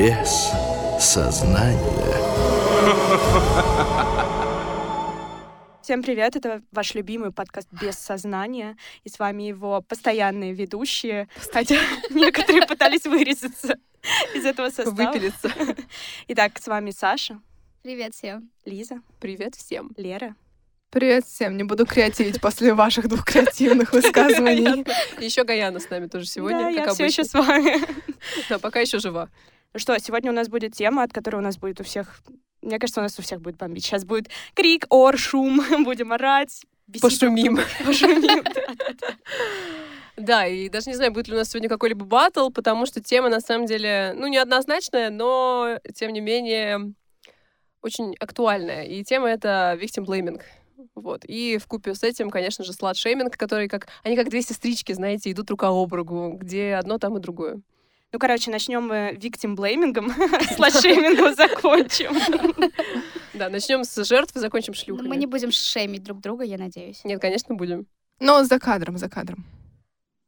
без сознания. Всем привет, это ваш любимый подкаст «Без сознания», и с вами его постоянные ведущие, хотя некоторые пытались вырезаться из этого состава. Выпилиться. Итак, с вами Саша, Привет всем. Лиза, Привет всем. Лера. Привет всем, не буду креативить после ваших двух креативных высказываний. Еще Гаяна с нами тоже сегодня, да, я все еще с вами. Да, пока еще жива. Ну что, сегодня у нас будет тема, от которой у нас будет у всех... Мне кажется, у нас у всех будет бомбить. Сейчас будет крик, ор, шум, будем орать. Пошумим. Пошумим, да. И даже не знаю, будет ли у нас сегодня какой-либо батл, потому что тема на самом деле, ну, неоднозначная, но, тем не менее, очень актуальная. И тема это victim blaming. Вот. И вкупе с этим, конечно же, слатшейминг, который как... Они как две сестрички, знаете, идут рука об руку, где одно, там и другое. Ну, короче, начнем мы виктимблеймингом, слатшеймингом закончим. Да, начнем с жертв и закончим шлюхами. мы не будем шеймить друг друга, я надеюсь. Нет, конечно, будем. Но за кадром, за кадром.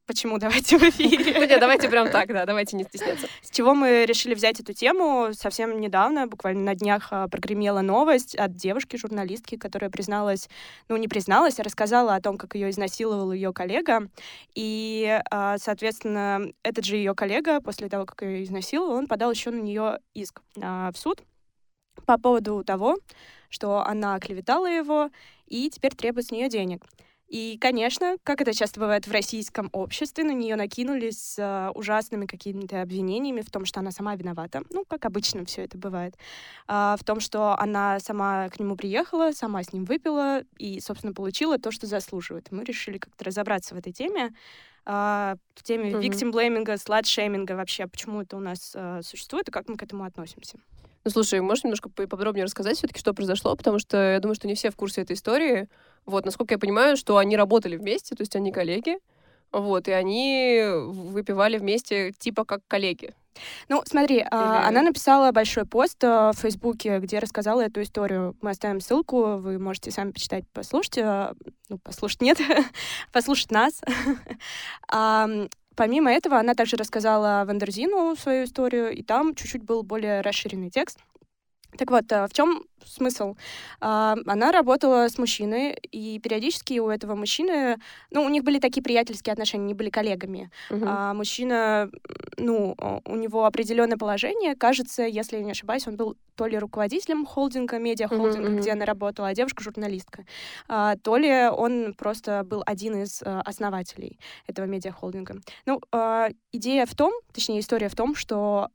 Почему? Давайте в Ну, эфире. нет, давайте прям так, да, давайте не стесняться. С чего мы решили взять эту тему? Совсем недавно, буквально на днях, а, прогремела новость от девушки-журналистки, которая призналась, ну, не призналась, а рассказала о том, как ее изнасиловал ее коллега. И, а, соответственно, этот же ее коллега, после того, как ее изнасиловал, он подал еще на нее иск а, в суд по поводу того, что она клеветала его и теперь требует с нее денег. И, конечно, как это часто бывает в российском обществе, на нее накинулись с а, ужасными какими-то обвинениями в том, что она сама виновата. Ну, как обычно все это бывает. А, в том, что она сама к нему приехала, сама с ним выпила и, собственно, получила то, что заслуживает. Мы решили как-то разобраться в этой теме, а, в теме виктим-блейминга, слад-шейминга вообще, почему это у нас а, существует и как мы к этому относимся. Ну, слушай, можешь немножко по- подробнее рассказать все-таки, что произошло? Потому что я думаю, что не все в курсе этой истории. Вот, насколько я понимаю, что они работали вместе, то есть они коллеги. Вот, и они выпивали вместе типа как коллеги. Ну, смотри, а, Мгм. она написала большой пост а, в Фейсбуке, где рассказала эту историю. Мы оставим ссылку, вы можете сами почитать, послушать. а, Ну, послушать нет, послушать нас. Помимо этого, она также рассказала Вандерзину свою историю, и там чуть-чуть был более расширенный текст. Так вот, а, в чем смысл? А, Она работала с мужчиной, и периодически у этого мужчины, ну, у них были такие приятельские отношения, они были коллегами. Мгм. А мужчина, ну, у него определенное положение. Кажется, если я не ошибаюсь, он был то ли руководителем холдинга, медиа-холдинга, мгм. где она работала, а девушка журналистка. А, то ли он просто был один из а, основателей этого медиа-холдинга. Ну, а, идея в том, точнее, история в том, что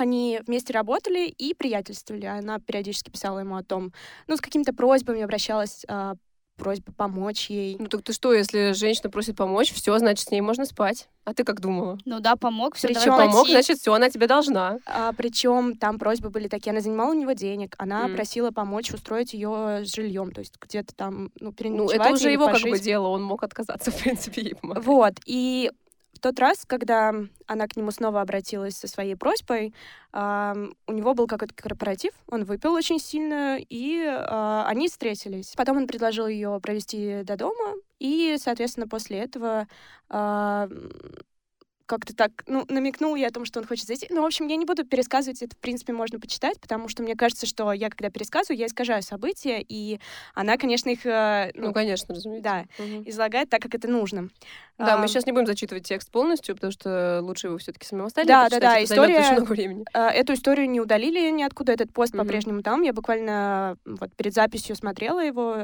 они вместе работали и приятельствовали. Она периодически писала ему о том, ну, с какими-то просьбами обращалась, а, просьбы помочь ей. Ну так ты что, если женщина просит помочь, все, значит, с ней можно спать. А ты как думала? Ну да, помог, все, давай Помог, плати. значит, все, она тебе должна. А, причем там просьбы были такие, она занимала у него денег, она Мгм. просила помочь устроить ее с жильем, то есть где-то там, ну, Ну, переночевать это уже его как бы пожить. дело, он мог отказаться, в принципе, ей помогать. Вот, и тот раз, когда она к нему снова обратилась со своей просьбой, у него был какой-то корпоратив, он выпил очень сильно, и а, они встретились. Потом он предложил ее провести до дома, и, соответственно, после этого как-то так, ну, намекнул я о том, что он хочет зайти. Ну, в общем, я не буду пересказывать, это, в принципе, можно почитать, потому что мне кажется, что я, когда пересказываю, я искажаю события, и она, конечно, их, э, Ну, ну, конечно, разумеется. да, Мгм. излагает так, как это нужно. Да, мы Ам, сейчас не будем зачитывать текст полностью, потому что лучше его все-таки оставить. Да, да, да, займет история- времени. А, Эту историю не удалили ниоткуда, этот пост Мгм. по-прежнему там. Я буквально вот перед записью смотрела его,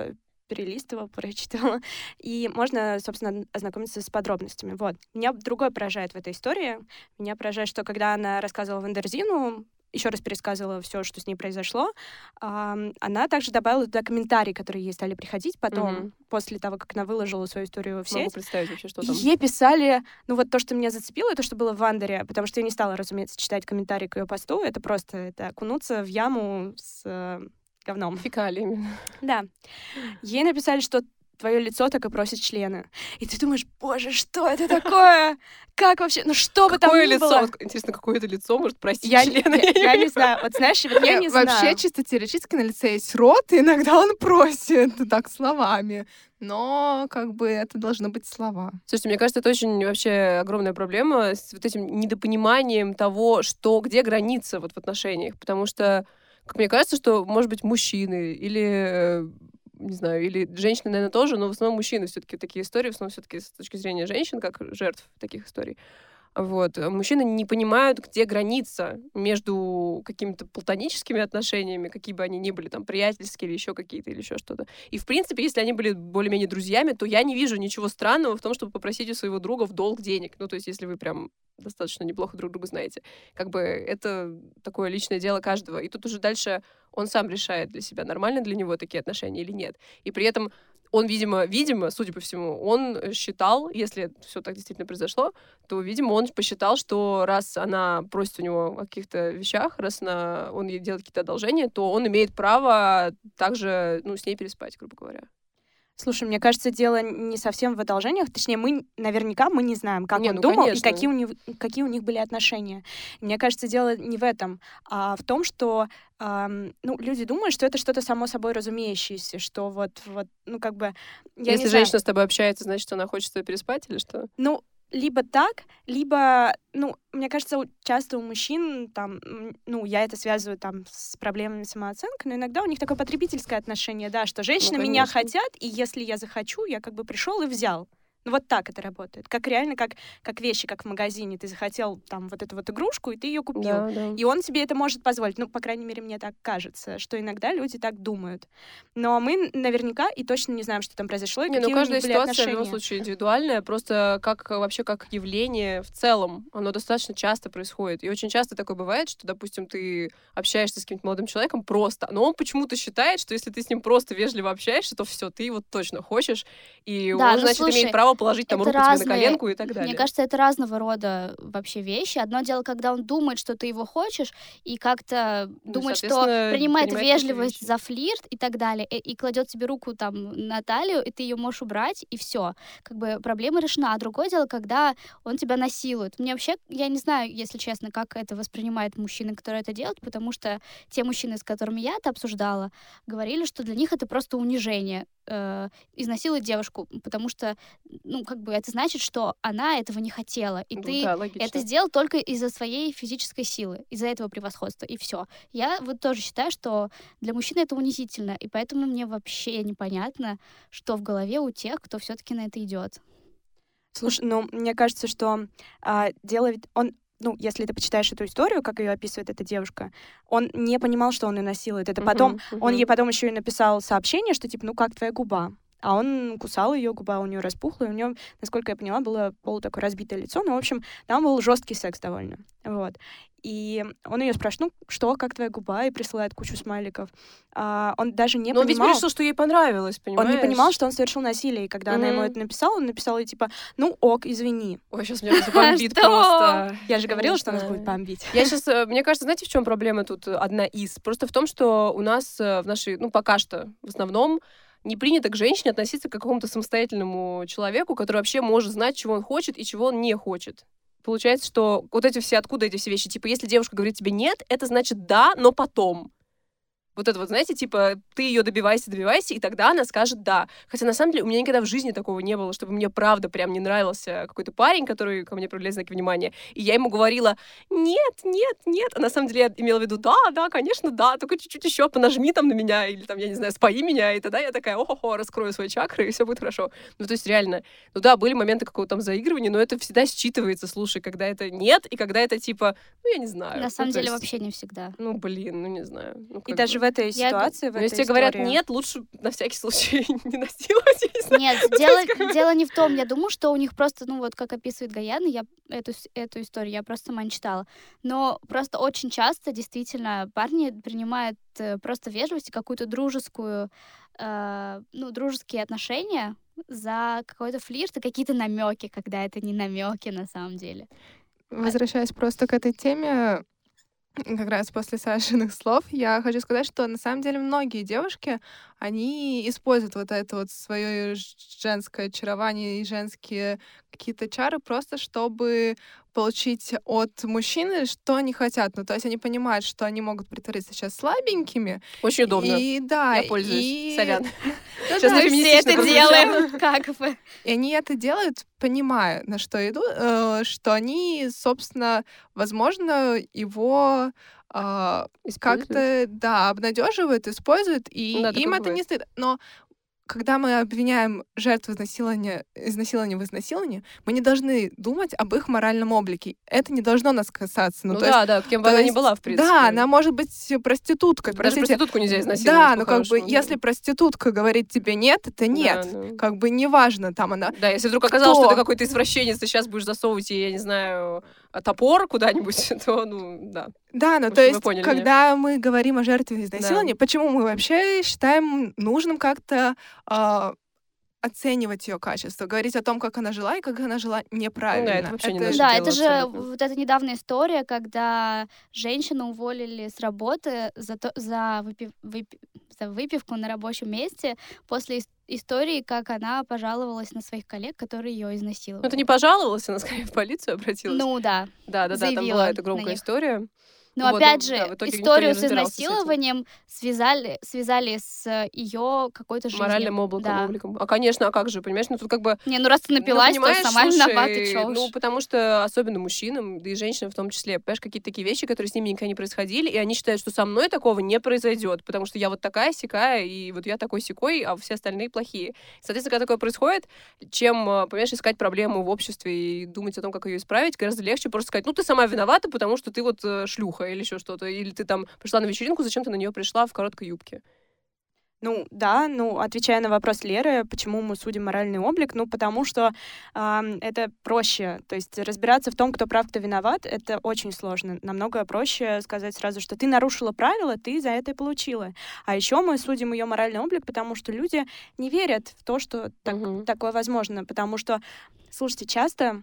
перелистывала, прочитала. И можно, собственно, ознакомиться с подробностями. Вот. Меня другое поражает в этой истории. Меня поражает, что когда она рассказывала Вандерзину, еще раз пересказывала все, что с ней произошло, она также добавила туда комментарии, которые ей стали приходить потом, Мгм. после того, как она выложила свою историю в Могу сеть. представить вообще, что там. ей писали, ну вот то, что меня зацепило, то, что было в Вандере, потому что я не стала, разумеется, читать комментарии к ее посту, это просто это окунуться в яму с э, говном. Фекалиями. Да. Ей написали, что твое лицо так и просит члены. И ты думаешь, боже, что это такое? Как вообще? Ну что бы там ни лицо? было? Вот интересно, какое это лицо может простить Я, члены? я- я не знаю. Вот знаешь, вот я не Вообще, знаю. чисто теоретически на лице есть рот, и иногда он просит так словами. Но как бы это должны быть слова. Слушайте, мне кажется, это очень вообще огромная проблема с вот этим недопониманием того, что, где граница вот в отношениях. Потому что, как мне кажется, что, может быть, мужчины или э, не знаю, или женщины, наверное, тоже, но в основном мужчины все-таки такие истории, в основном все-таки с точки зрения женщин, как жертв таких историй. Вот. Мужчины не понимают, где граница между какими-то платоническими отношениями, какие бы они ни были, там, приятельские или еще какие-то, или еще что-то. И, в принципе, если они были более-менее друзьями, то я не вижу ничего странного в том, чтобы попросить у своего друга в долг денег. Ну, то есть, если вы прям достаточно неплохо друг друга знаете. Как бы это такое личное дело каждого. И тут уже дальше он сам решает для себя, нормально для него такие отношения или нет. И при этом он, видимо, видимо, судя по всему, он считал, если все так действительно произошло, то, видимо, он посчитал, что раз она просит у него о каких-то вещах, раз она, он ей делает какие-то одолжения, то он имеет право также ну, с ней переспать, грубо говоря. Слушай, мне кажется, дело не совсем в одолжениях. Точнее, мы наверняка мы не знаем, как Не, он ну, думал конечно. и какие у, них, какие у них были отношения. Мне кажется, дело не в этом, а в том, что ам, ну, люди думают, что это что-то само собой разумеющееся, что вот, вот ну, как бы... Я Если не знаю. женщина с тобой общается, значит, она хочет тобой переспать или что? Ну, либо так, либо, ну, мне кажется, часто у мужчин там, ну, я это связываю там с проблемами самооценки, но иногда у них такое потребительское отношение, да, что женщины меня конечно. хотят, и если я захочу, я как бы пришел и взял. Ну, вот так это работает. Как реально, как, как вещи, как в магазине. Ты захотел там вот эту вот игрушку, и ты ее купил. Да, да. И он себе это может позволить. Ну, по крайней мере, мне так кажется, что иногда люди так думают. Но мы наверняка и точно не знаем, что там произошло, и Не, ну какие у каждая них были ситуация в отношения. любом случае индивидуальная, просто как вообще как явление в целом, оно достаточно часто происходит. И очень часто такое бывает, что, допустим, ты общаешься с каким-то молодым человеком просто, но он почему-то считает, что если ты с ним просто вежливо общаешься, то все, ты его точно хочешь, и Да, он, ну, значит, слушай, имеет право положить там это руку тебе на разные- коленку и так далее. Мне кажется, это разного рода вообще вещи. Одно дело, когда он думает, что ты его хочешь, и как-то Ну, думает, что принимает такие вежливость за флирт и так далее, и, и кладет себе руку там на талию, и ты ее можешь убрать, и все. Как бы проблема решена. А другое дело, когда он тебя насилует. Мне вообще, я не знаю, если честно, как это воспринимают мужчины, которые это делают, потому что те мужчины, с которыми я это обсуждала, говорили, что для них это просто унижение э, изнасиловать девушку, потому что, ну, как бы это значит, что она этого не хотела, и Ну ты да, логично. это сделал только из-за своей физической силы, из-за этого превосходства, и все. Я вот тоже считаю, что для мужчины это унизительно, и поэтому мне вообще непонятно, что в голове у тех, кто все-таки на это идет. Слушай, ну, мне кажется, что а, дело ведь... Он, ну, если ты почитаешь эту историю, как ее описывает эта девушка, он не понимал, что он ее насилует. Это потом... Мгм, Он мгм. ей потом еще и написал сообщение, что типа, ну как твоя губа? А он кусал ее, губа у нее распухла, и у нее, насколько я поняла, было полу такое разбитое лицо. Ну, в общем, там был жесткий секс довольно. Вот. И он ее спрашивает, ну что, как твоя губа? И присылает кучу смайликов. А, он даже не Но он ведь понимал... решил, что ей понравилось, понимаешь? Он не понимал, что он совершил насилие. И когда она ему это написала, он написал ей типа, ну ок, извини. Ой, сейчас меня забомбит Что? просто. Я же говорила, что нас будет бомбить. Я сейчас, мне кажется, знаете, в чем проблема тут э, одна из? Просто в том, что у нас э, в нашей, ну, пока что, в основном, не принято к женщине относиться как к какому-то самостоятельному человеку, который вообще может знать, чего он хочет и чего он не хочет. Получается, что вот эти все, откуда эти все вещи? Типа, если девушка говорит тебе нет, это значит да, но потом. Вот это вот, знаете, типа, ты ее добивайся, добивайся, и тогда она скажет да. Хотя, на самом деле, у меня никогда в жизни такого не было, чтобы мне правда прям не нравился какой-то парень, который ко мне проявляет знаки внимания. И я ему говорила, нет, нет, нет. А на самом деле я имела в виду, да, да, конечно, да, только чуть-чуть еще понажми там на меня, или там, я не знаю, спои меня, и тогда я такая, о-хо-хо, раскрою свои чакры, и все будет хорошо. Ну, то есть реально, ну да, были моменты какого-то там заигрывания, но это всегда считывается, слушай, когда это нет, и когда это типа, ну, я не знаю. На Ну, самом деле есть, вообще не всегда. Ну, блин, ну, не знаю. Ну, И даже бы. в этой Я г- ситуации, в Ну, этой если тебе говорят истории- нет, лучше на всякий случай не насиловать, не. Нет, дело, дело не в том. Я думаю, что у них просто, ну вот как описывает Гаяна, я эту, эту историю я просто сама не читала. Но просто очень часто действительно парни принимают э, просто вежливость и какую-то дружескую, э, ну, дружеские отношения за какой-то флирт и какие-то намеки, когда это не намеки на самом деле. Возвращаясь просто к этой теме, как раз после Сашиных слов, я хочу сказать, что на самом деле многие девушки они используют вот это вот свое женское очарование и женские какие-то чары просто, чтобы получить от мужчины, что они хотят. Ну, то есть они понимают, что они могут притвориться сейчас слабенькими. Очень удобно. И да, Я пользуюсь. и... Сорян. Сейчас на Все это делаем. Как бы. И они это делают, понимая, на что идут, э, что они, собственно, возможно, его а, как-то, да, обнадеживают, используют, и Ну да, им это не стыдно. Но когда мы обвиняем жертв изнасилования, изнасилования в изнасиловании, мы не должны думать об их моральном облике. Это не должно нас касаться. Ну, то есть, да, да, кем бы она ни есть, была, в принципе. Да, она может быть проституткой. Даже простите. проститутку нельзя изнасиловать. Да, ну как бы, если проститутка говорит тебе нет, это нет. Да, да. Как бы неважно, там она Да, если вдруг оказалось, что Кто? ты какой-то извращенец, ты сейчас будешь засовывать ей, я не знаю, топор куда-нибудь, то, ну, да. Да, ну то есть, поняли когда мы говорим о жертве изнасилования, почему мы вообще считаем нужным как-то а, оценивать ее качество, говорить о том, как она жила и как она жила неправильно. это вообще не наше Да, дело это же абсолютно. вот эта недавняя история, когда женщину уволили с работы за, то, за, выпив- выпи- за выпивку на рабочем месте после истории, как она пожаловалась на своих коллег, которые ее Ну, изнасиловали. это не пожаловалась, она скорее в полицию обратилась. Ну да. да, да, да, там была эта громкая история. Но Вот, опять ну, же, да, историю с разбирался с изнасилованием связали, связали с ее какой-то жизнью. Моральным облаком, Да. обликом. А, конечно, а как же, понимаешь, ну тут как бы... Не, ну раз ты напилась, ну, то сама слушай, виновата, чё Ну, потому что особенно мужчинам, да и женщинам в том числе, понимаешь, какие-то такие вещи, которые с ними никогда не происходили, и они считают, что со мной такого не произойдет, потому что я вот такая сякая, и вот я такой секой, а все остальные плохие. Соответственно, когда такое происходит, чем, э, понимаешь, искать проблему в обществе и думать о том, как ее исправить, гораздо легче просто сказать, ну, ты сама виновата, потому что ты вот э, или еще что-то, или ты там пришла на вечеринку, зачем ты на нее пришла в короткой юбке. Ну, да, ну, отвечая на вопрос Леры, почему мы судим моральный облик, ну, потому что ам, это проще. То есть разбираться в том, кто прав, кто виноват, это очень сложно. Намного проще сказать сразу, что ты нарушила правила, ты за это и получила. А еще мы судим ее моральный облик, потому что люди не верят в то, что так- Мгм. такое возможно. Потому что, слушайте, часто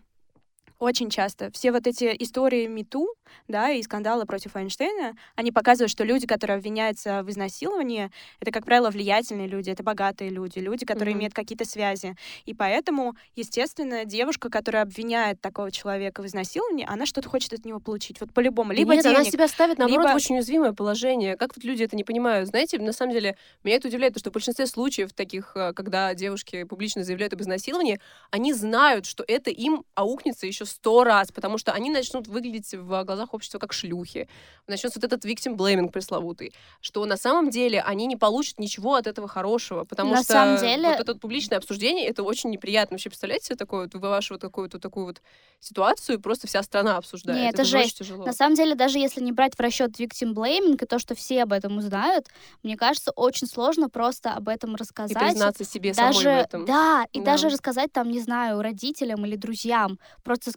очень часто все вот эти истории МИТУ, да, и скандалы против Эйнштейна, они показывают, что люди, которые обвиняются в изнасиловании, это, как правило, влиятельные люди, это богатые люди, люди, которые Мгм. имеют какие-то связи. И поэтому, естественно, девушка, которая обвиняет такого человека в изнасиловании, она что-то хочет от него получить. Вот по-любому. Либо Нет, она денег. себя ставит, наоборот, либо- в очень уязвимое положение. Как вот люди это не понимают? Знаете, на самом деле, меня это удивляет, что в большинстве случаев таких, э, когда девушки публично заявляют об изнасиловании, они знают, что это им аукнется еще сто раз, потому что они начнут выглядеть в глазах общества как шлюхи. Начнется вот этот victim blaming пресловутый, что на самом деле они не получат ничего от этого хорошего, потому На что самом деле- вот это вот публичное обсуждение, это очень неприятно. Вообще, представляете себе такое, вот, вашу вот какую-то такую вот ситуацию, просто вся страна обсуждает. Не, это очень жесть. тяжело. На самом деле, даже если не брать в расчет victim blaming и то, что все об этом узнают, мне кажется, очень сложно просто об этом И рассказать. признаться себе даже, самой в этом. Да, и Да. даже рассказать там, не знаю, родителям или друзьям. Просто,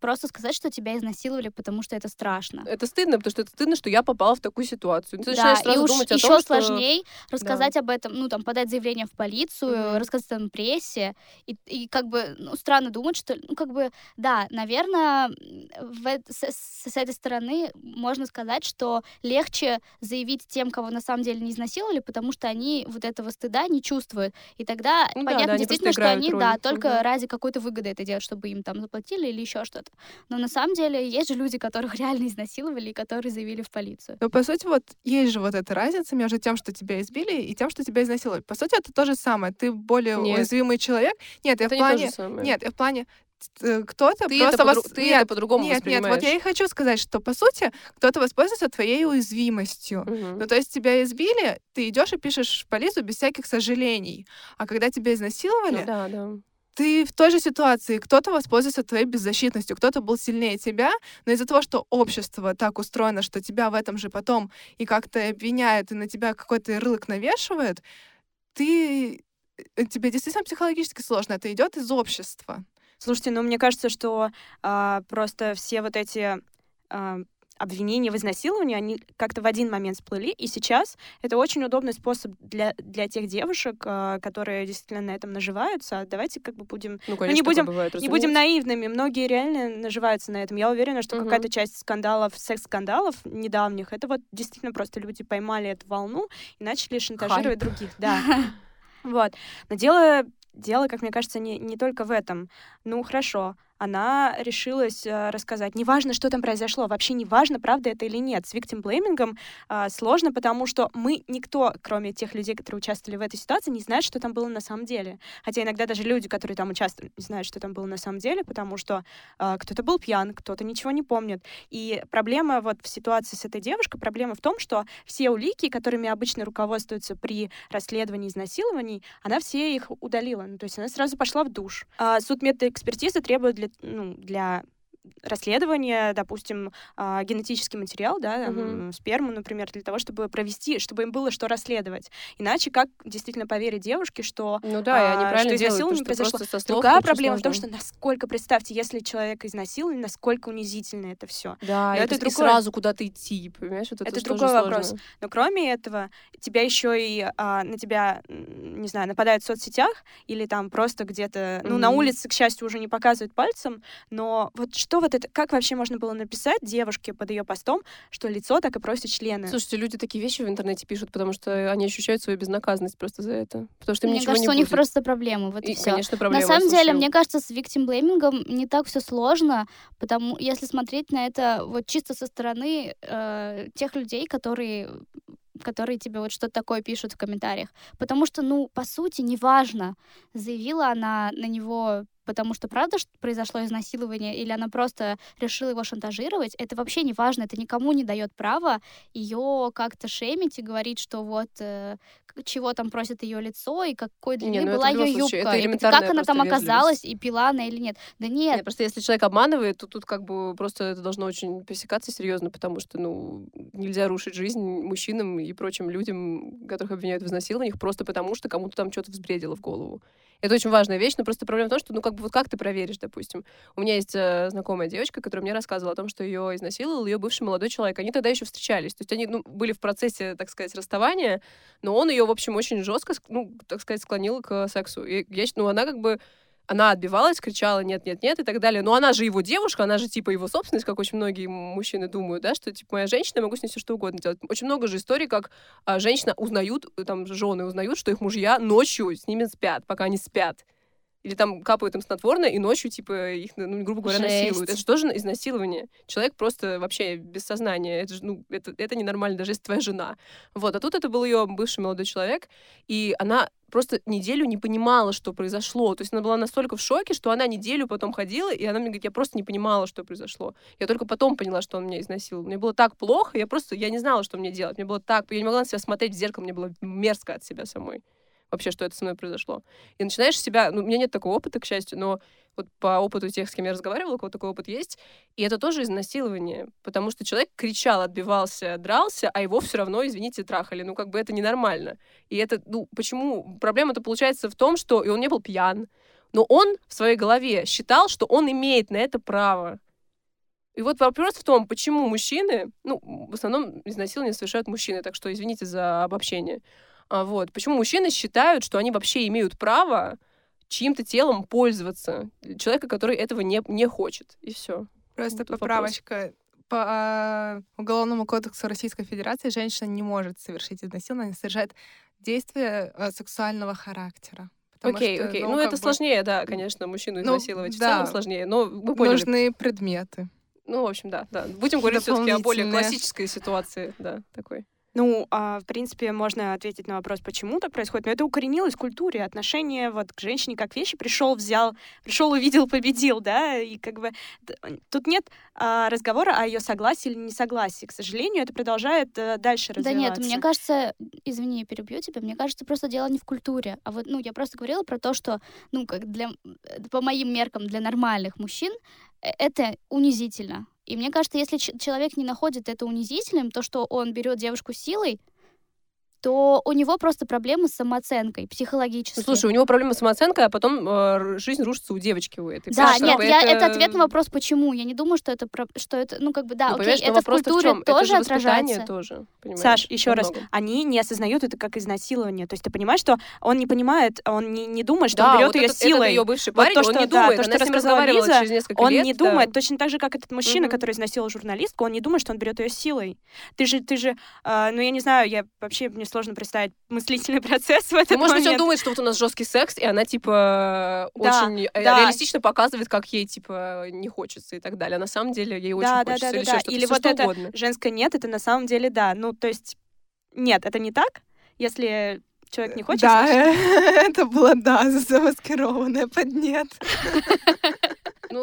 просто сказать, что тебя изнасиловали, потому что это страшно. Это стыдно, потому что это стыдно, что я попала в такую ситуацию. Ты Да, и уж думать еще том, что... сложнее рассказать об этом, ну, там, подать заявление в полицию, Мгм. рассказать там прессе. И, и как бы, ну, странно думать, что, ну, как бы, да, наверное, в, с, с- с этой стороны можно сказать, что легче заявить тем, кого на самом деле не изнасиловали, потому что они вот этого стыда не чувствуют. И тогда Ну да, понятно да, они действительно, что они, роль. да, только Мгм. ради какой-то выгоды это делают, чтобы им там заплатили или еще что-то. Но на самом деле есть же люди, которых реально изнасиловали и которые заявили в полицию. Но, по сути, вот есть же вот эта разница между тем, что тебя избили, и тем, что тебя изнасиловали. По сути, это то же самое. Ты более Нет. уязвимый человек. Нет, я Это в не то плане... же самое. Нет, я в плане... э, Кто-то Ты просто... это, вас- подру- ты нет, это по-другому нет, нет, вот я и хочу сказать, что, по сути, кто-то воспользуется твоей уязвимостью. Мгм. Ну, то есть тебя избили, ты идешь и пишешь в полицию без всяких сожалений. А когда тебя изнасиловали, Ну да, да. Ты в той же ситуации, кто-то воспользуется твоей беззащитностью, кто-то был сильнее тебя, но из-за того, что общество так устроено, что тебя в этом же потом и как-то обвиняют, и на тебя какой-то ярлык навешивают, ты э, тебе действительно психологически сложно. Это идет из общества. Слушайте, ну мне кажется, что а, просто все вот эти а, обвинения в изнасиловании, они как-то в один момент всплыли, и сейчас это очень удобный способ для, для тех девушек, э, которые действительно на этом наживаются. Давайте как бы будем... Ну, ну, конечно, не такое будем, бывает, не будем наивными, многие реально наживаются на этом. Я уверена, что Мгм. какая-то часть скандалов, секс-скандалов недавних, это вот действительно просто люди поймали эту волну и начали шантажировать других. Да. Вот. Но дело, дело, как мне кажется, не, не только в этом. Ну, хорошо, она решилась э, рассказать. Неважно, что там произошло, вообще не важно, правда это или нет. С blaming э, сложно, потому что мы, никто, кроме тех людей, которые участвовали в этой ситуации, не знает, что там было на самом деле. Хотя иногда даже люди, которые там участвовали, не знают, что там было на самом деле, потому что э, кто-то был пьян, кто-то ничего не помнит. И проблема вот в ситуации с этой девушкой, проблема в том, что все улики, которыми обычно руководствуются при расследовании изнасилований, она все их удалила. Ну, то есть она сразу пошла в душ. А суд экспертизы требует для, ну, для расследования, допустим, а, генетический материал, да, там, Мгм. сперму, например, для того, чтобы провести, чтобы им было что расследовать. Иначе как действительно поверить девушке, что Ну да, они а, правильно что делают, изнасилование потому что произошло. Другая проблема в том, сложно. что насколько, представьте, если человека изнасиловали, насколько унизительно это все. Да, Но и, это и другой- сразу куда-то идти, понимаешь? Вот это, Это другой вопрос. сложно. Но кроме этого, тебя еще и а, на тебя, не знаю, нападают в соцсетях или там просто где-то, ну, на улице, к счастью, уже не показывают пальцем, но вот что вот это, как вообще можно было написать девушке под ее постом, что лицо так и просит члены? Слушайте, люди такие вещи в интернете пишут, потому что они ощущают свою безнаказанность просто за это. Потому что им Мне ничего кажется, не у них будет. просто проблемы, вот и, И, все. конечно, На проблема. самом деле, мне кажется, с victim blaming не так все сложно, потому если смотреть на это вот чисто со стороны э, тех людей, которые которые тебе вот что-то такое пишут в комментариях. Потому что, ну, по сути, неважно, заявила она на него потому что правда что произошло изнасилование, или она просто решила его шантажировать, это вообще не важно, это никому не дает права ее как-то шеймить и говорить, что вот э, чего там просит ее лицо и какой длины Не, ну была ее случае, это юбка, и как она там оказалась, и пила она или нет. Да нет, Нет, просто если человек обманывает, то тут как бы просто это должно очень пресекаться серьезно, потому что, ну, нельзя рушить жизнь мужчинам и прочим людям, которых обвиняют в изнасилованиях, просто потому что кому-то там что-то взбредило в голову. Это очень важная вещь, но просто проблема в том, что, ну, как бы, вот как ты проверишь, допустим. У меня есть э, знакомая девочка, которая мне рассказывала о том, что ее изнасиловал ее бывший молодой человек. Они тогда еще встречались. То есть они, ну, были в процессе, так сказать, расставания, но он ее, в общем, очень жестко, ну, так сказать, склонил к сексу. И я, ну, она как бы она отбивалась, кричала нет, нет, нет и так далее. Но она же его девушка, она же типа его собственность, как очень многие мужчины думают, да, что типа моя женщина, я могу с ней все что угодно делать. Очень много же историй, как а, женщина узнают, там жены узнают, что их мужья ночью с ними спят, пока они спят. Или там капают им снотворное, и ночью, типа, их, ну, грубо говоря, Жесть. насилуют. Это же тоже изнасилование. Человек просто вообще без сознания. Это же, ну, это, это ненормально, даже если твоя жена. Вот, а тут это был ее бывший молодой человек, и она просто неделю не понимала, что произошло. То есть она была настолько в шоке, что она неделю потом ходила, и она мне говорит, я просто не понимала, что произошло. Я только потом поняла, что он меня изнасиловал. Мне было так плохо, я просто, я не знала, что мне делать. Мне было так, я не могла на себя смотреть в зеркало, мне было мерзко от себя самой. Вообще, что это со мной произошло. И начинаешь себя, ну, у меня нет такого опыта, к счастью, но вот по опыту тех, с кем я разговаривала, у кого такой опыт есть, и это тоже изнасилование, потому что человек кричал, отбивался, дрался, а его все равно, извините, трахали. Ну, как бы это ненормально. И это, ну, почему? Проблема-то получается в том, что и он не был пьян, но он в своей голове считал, что он имеет на это право. И вот вопрос в том, почему мужчины, ну, в основном изнасилование совершают мужчины, так что извините за обобщение. А вот, почему мужчины считают, что они вообще имеют право чьим-то телом пользоваться человека, который этого не, не хочет. И все. Просто Тут вопрос. поправочка. По а, Уголовному кодексу Российской Федерации женщина не может совершить изнасилование, совершает действия э, сексуального характера. Потому окей, что, окей. ну, Ну, это бы сложнее, да, конечно, мужчину Ну, изнасиловать. В да. целом сложнее, но вы поняли. Нужны предметы. Ну, в общем, да, да. Будем говорить все-таки о более классической ситуации, да, такой. Ну, а, в принципе, можно ответить на вопрос, почему так происходит. Но это укоренилось в культуре. Отношение вот к женщине как вещи. Пришел, взял, пришел, увидел, победил, да. И как бы тут нет а, разговора о ее согласии или несогласии. К сожалению, это продолжает э, дальше Да развиваться. нет, мне кажется, извини, я перебью тебя, мне кажется, просто дело не в культуре. А вот, ну, я просто говорила про то, что, ну, как для, э, по моим меркам, для нормальных мужчин э, это унизительно. И мне кажется, если человек не находит это унизительным, то, что он берет девушку силой, то у него просто проблемы с самооценкой, психологически. Слушай, у него проблемы с самооценкой, а потом э, жизнь рушится у девочки у этой. Да, нет, я, это... ответ на вопрос, почему. Я не думаю, что это, про- что это, ну, как бы, да, Ну, окей, это в культуре чем? тоже это же воспитание отражается. тоже, понимаешь, Саш, еще раз, они не осознают это как изнасилование. То есть ты понимаешь, что он не понимает, он не, не думает, что да, он берет вот ее этот, силой. ее бывший Вот парень, то, он что- не да, думает, то, что она с ним разговаривала Лиза, через несколько Он лет. не да. думает, точно так же, как этот мужчина, Мгм. который изнасиловал журналистку, он не думает, что он берет ее силой. Ты же, ты же, а, ну я не знаю, я вообще мне сложно представить мыслительный процесс в этот Ну, может быть, он момент. думает, что вот у нас жесткий секс, и она, типа, Да, очень э, да. реалистично показывает, как ей, типа, не хочется и так далее. А на самом деле ей очень Да, да, хочется. да, или да, еще да. что-то, Или всё вот что это угодно. женское нет, это на самом деле да. Ну, то есть, нет, это не так. Если человек не хочет, Да, значит- это было да, замаскированное под нет.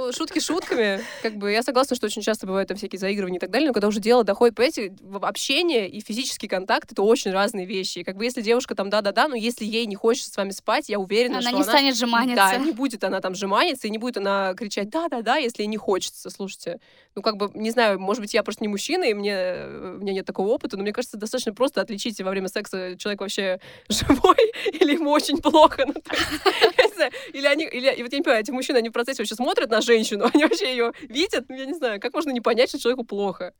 Ну, шутки шутками. Как бы я согласна, что очень часто бывают там всякие заигрывания и так далее, но когда уже дело доходит, понимаете, общение и физический контакт — это очень разные вещи. И как бы если девушка там да-да-да, но если ей не хочется с вами спать, я уверена, Она что не она... станет жеманиться. Да, не будет она там жеманиться, и не будет она кричать «да-да-да», если ей не хочется. Слушайте, ну как бы, не знаю, может быть, я просто не мужчина, и мне, э, у меня нет такого опыта, но мне кажется, достаточно просто отличить во время секса человек вообще живой или ему очень плохо. Ну, есть, или они, или, и вот я не понимаю, эти мужчины, они в процессе вообще смотрят на женщину, они вообще ее видят, ну, я не знаю, как можно не понять, что человеку плохо,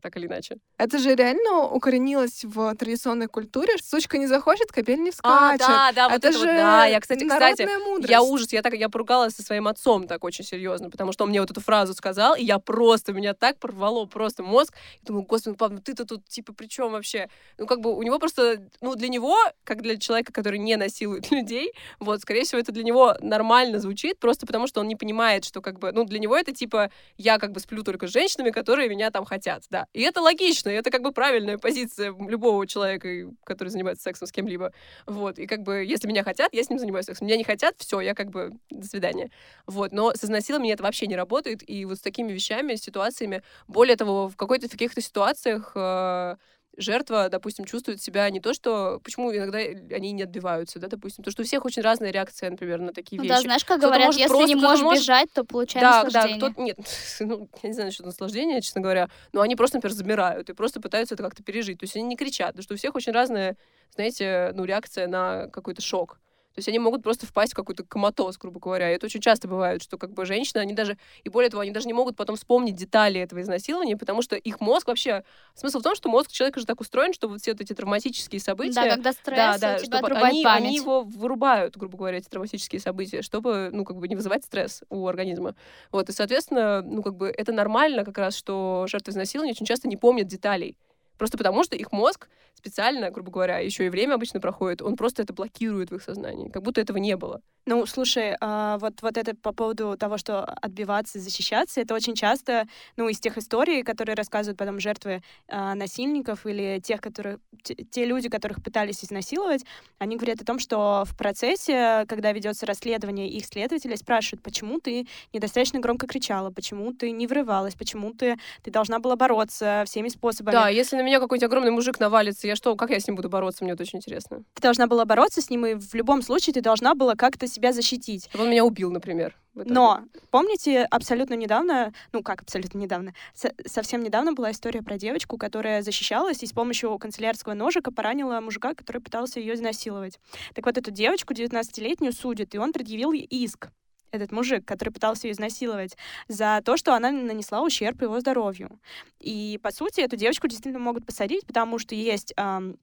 так или иначе. Это же реально укоренилось в традиционной культуре. Сучка не захочет, кобель не А, вскачет. да, да, вот это это же вот, да, я, кстати, кстати, мудрость. Я ужас, я так, я поругалась со своим отцом так очень серьезно, потому что он мне вот эту фразу сказал, и я просто, меня так порвало просто мозг. Я думаю, господи, ну, пап, ну ты-то тут, типа, при чем вообще? Ну, как бы у него просто, ну, для него, как для человека, который не насилует людей, вот, скорее всего, это для него нормально звучит, просто потому что он не понимает, что, как бы, ну, для него это, типа, я, как бы, сплю только с женщинами, которые меня там хотят, да. И это логично, и это, как бы, правильная позиция любого человека, который занимается сексом с кем-либо. Вот, и как бы, если меня хотят, я с ним занимаюсь сексом. Меня не хотят, все, я как бы, до свидания. Вот, но с изнасилованием это вообще не работает, и вот с такими вещами, ситуациями, более того, в какой-то в каких-то ситуациях э, жертва, допустим, чувствует себя не то, что... Почему иногда они не отбиваются, да, допустим, то, что у всех очень разная реакция, например, на такие Ну вещи. да, знаешь, как говорят, если просто, не можешь может- бежать, то получай Да, да, наслаждение. кто нет, ну, я не знаю насчет наслаждения, честно говоря, но они просто, например, замирают и просто пытаются это как-то пережить. То есть они не кричат, потому что у всех очень разная, знаете, ну, реакция на какой-то шок. То есть они могут просто впасть в какой-то коматоз, грубо говоря. И это очень часто бывает, что как бы женщины, они даже, и более того, они даже не могут потом вспомнить детали этого изнасилования, потому что их мозг вообще... Смысл в том, что мозг человека же так устроен, что вот все вот эти травматические события... Да, когда стресс, Да, да, тебя чтобы они, память. они его вырубают, грубо говоря, эти травматические события, чтобы, ну, как бы не вызывать стресс у организма. Вот, и, соответственно, ну, как бы это нормально как раз, что жертвы изнасилования очень часто не помнят деталей. Просто потому, что их мозг специально, грубо говоря, еще и время обычно проходит, он просто это блокирует в их сознании, как будто этого не было. Ну, слушай, а, вот, вот это по поводу того, что отбиваться, защищаться, это очень часто, ну, из тех историй, которые рассказывают потом жертвы а, насильников или тех, которые, те, те люди, которых пытались изнасиловать, они говорят о том, что в процессе, когда ведется расследование, их следователи спрашивают, почему ты недостаточно громко кричала, почему ты не врывалась, почему ты, ты должна была бороться всеми способами. Да, если на меня какой-нибудь огромный мужик навалится, я что, как я с ним буду бороться, мне вот очень интересно. Ты должна была бороться с ним, и в любом случае ты должна была как-то себя защитить. Чтобы он меня убил, например. Но помните, абсолютно недавно, ну как абсолютно недавно, со- совсем недавно была история про девочку, которая защищалась и с помощью канцелярского ножика поранила мужика, который пытался ее изнасиловать. Так вот, эту девочку, 19-летнюю, судят, и он предъявил ей иск этот мужик, который пытался ее изнасиловать, за то, что она нанесла ущерб его здоровью. И, по сути, эту девочку действительно могут посадить, потому что есть... ам,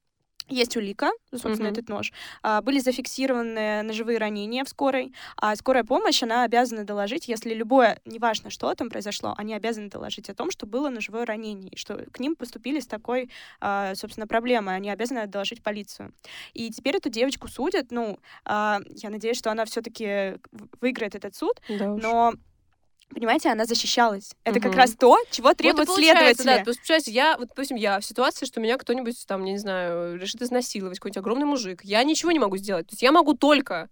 есть улика, собственно, Мгм. этот нож. А, были зафиксированы ножевые ранения в скорой, а скорая помощь, она обязана доложить, если любое, неважно, что там произошло, они обязаны доложить о том, что было ножевое ранение, и что к ним поступили с такой, а, собственно, проблемой, они обязаны доложить полицию. И теперь эту девочку судят, ну, а, я надеюсь, что она все-таки выиграет этот суд, Да уж. но Понимаете, она защищалась. Это как Мгм. раз то, чего Вот требуют получается, следователи. Да, то есть, получается, я, вот, допустим, я в ситуации, что меня кто-нибудь там, я не знаю, решит изнасиловать, какой-нибудь огромный мужик. Я ничего не могу сделать. То есть я могу только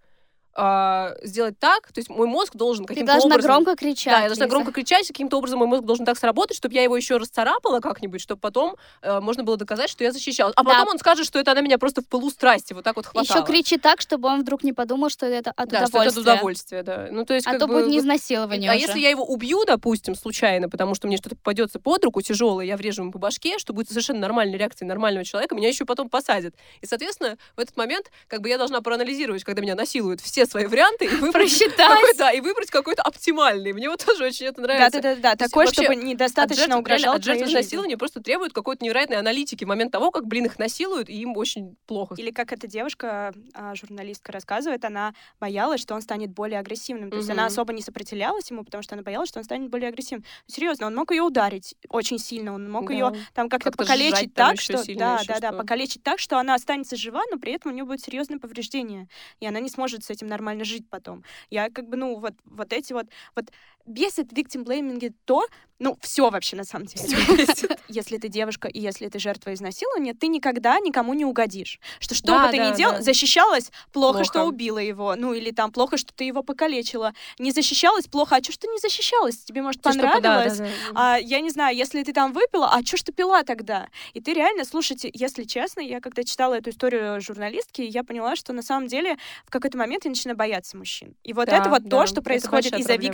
а, сделать так, то есть мой мозг должен Ты каким-то должна образом... громко кричать. Да, я должна Лиза. громко кричать, каким-то образом мой мозг должен так сработать, чтобы я его еще расцарапала как-нибудь, чтобы потом э, можно было доказать, что я защищалась. А Да. потом он скажет, что это она меня просто в пылу страсти вот так вот хватала. Еще кричи так, чтобы он вдруг не подумал, что это от Да, что это удовольствия. от удовольствия, да. Ну, то есть, А как то бы, будет не вот- изнасилование А уже. если я его убью, допустим, случайно, потому что мне что-то попадется под руку тяжелое, я врежу ему по башке, что будет совершенно нормальной реакцией нормального человека, меня еще потом посадят. И, соответственно, в этот момент как бы я должна проанализировать, когда меня насилуют, все свои варианты и выбрать Просчитать. да, и выбрать какой-то оптимальный. Мне вот тоже очень это нравится. Да-да-да, есть такое, вообще чтобы От недостаточно угрожало от жертв твоей жизни. изнасилования просто требуют какой-то невероятной аналитики в момент того, как, блин, их насилуют, и им очень плохо. Или как эта девушка, а, журналистка, рассказывает, она боялась, что он станет более агрессивным. То есть она особо не сопротивлялась ему, потому что она боялась, что он станет более агрессивным. Серьезно, он мог ее ударить очень сильно, он мог ее Да. там как-то покалечить так, что да, да, да, покалечить так, что она останется жива, но при этом у нее будет серьезное повреждение, и она не сможет с этим нормально жить потом. Я как бы, ну, вот, вот эти вот, вот бесит в victim то, ну, все вообще на самом деле. Если ты девушка и если ты жертва изнасилования, ты никогда никому не угодишь. Что что Да, бы ты да, ни делал, да. защищалась плохо, что Плохо. убила его, ну или там плохо, что ты его покалечила. Не защищалась плохо, а что ж ты не защищалась? Тебе может Ты что, понравилось? да. А, я не знаю, если ты там выпила, а что ж ты пила тогда? И ты реально, слушайте, если честно, я когда читала эту историю журналистки, я поняла, что на самом деле в какой-то момент я начинаю бояться мужчин. И вот это вот то, что происходит из-за проблема.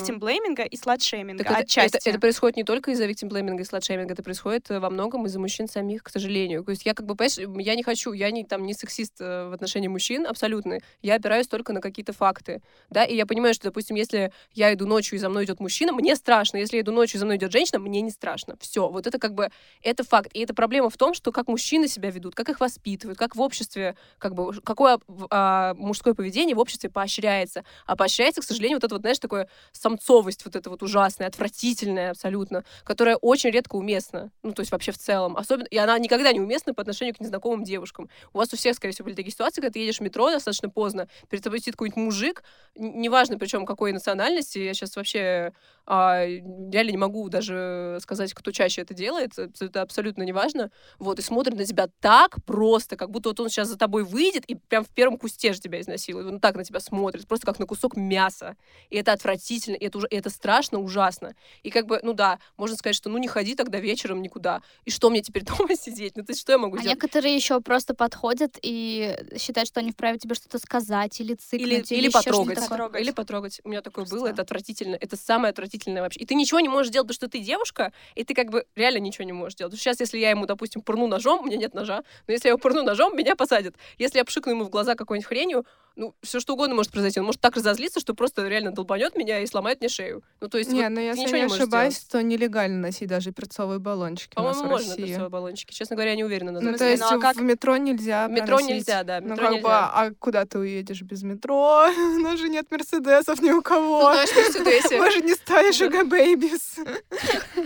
Виктим-блейминга и сладшейминга Так это, отчасти. это, это происходит не только из-за виктимблейминга и сладшейминга, это происходит э, во многом из-за мужчин самих, к сожалению. То есть я как бы, понимаешь, я не хочу, я не, там, не сексист э, в отношении мужчин, абсолютно. Я опираюсь только на какие-то факты, да, и я понимаю, что, допустим, если я иду ночью и за мной идет мужчина, мне страшно. Если я иду ночью и за мной идет женщина, мне не страшно. Все, вот это как бы, это факт. И это проблема в том, что как мужчины себя ведут, как их воспитывают, как в обществе, как бы, какое а, мужское поведение в обществе поощряется. А поощряется, к сожалению, вот это вот, знаешь, такое самцовость вот это вот ужасная, отвратительная абсолютно, которая очень редко уместна. Ну, то есть вообще в целом. Особенно, и она никогда не уместна по отношению к незнакомым девушкам. У вас у всех, скорее всего, были такие ситуации, когда ты едешь в метро достаточно поздно, перед тобой сидит какой-нибудь мужик, неважно причем какой национальности, я сейчас вообще а, реально не могу даже сказать, кто чаще это делает, это это абсолютно неважно, вот, и смотрит на тебя так просто, как будто вот он сейчас за тобой выйдет и прям в первом кусте же тебя изнасилует. Он так на тебя смотрит, просто как на кусок мяса. И это отвратительно, и это, уже, и это страшно, ужасно. И как бы, ну да, можно сказать, что ну не ходи тогда вечером никуда. И что мне теперь дома сидеть? Ну то есть что я могу А сделать? некоторые еще просто подходят и считают, что они вправе тебе что-то сказать или Или, цикнуть, или ещё потрогать. что-то такое. Потрогать. Или потрогать. У меня такое было, Просто. это отвратительно. Это самое отвратительное вообще. И ты ничего не можешь делать, потому что ты девушка, и ты как бы реально ничего не можешь делать. Сейчас, если я ему, допустим, пырну ножом, у меня нет ножа, но если я его пырну ножом, меня посадят. Если я пшикну ему в глаза какой-нибудь хренью, ну, все что угодно может произойти. Он может так разозлиться, что просто реально долбанет меня и сломает мне шею. Ну, то есть, Не, вот ну ты если ничего не ошибаюсь, сделать. то нелегально носить даже перцовые баллончики По-моему, можно России. перцовые баллончики. Честно говоря, я не уверена. Ну, то есть ну, а как- в метро нельзя В метро проносить. нельзя, да, Ну, метро как бы, нельзя. а куда ты уедешь без метро? У нас же нет мерседесов ни у кого. Ну, Мерседесе. Мы же не стали Шага Бэйбис.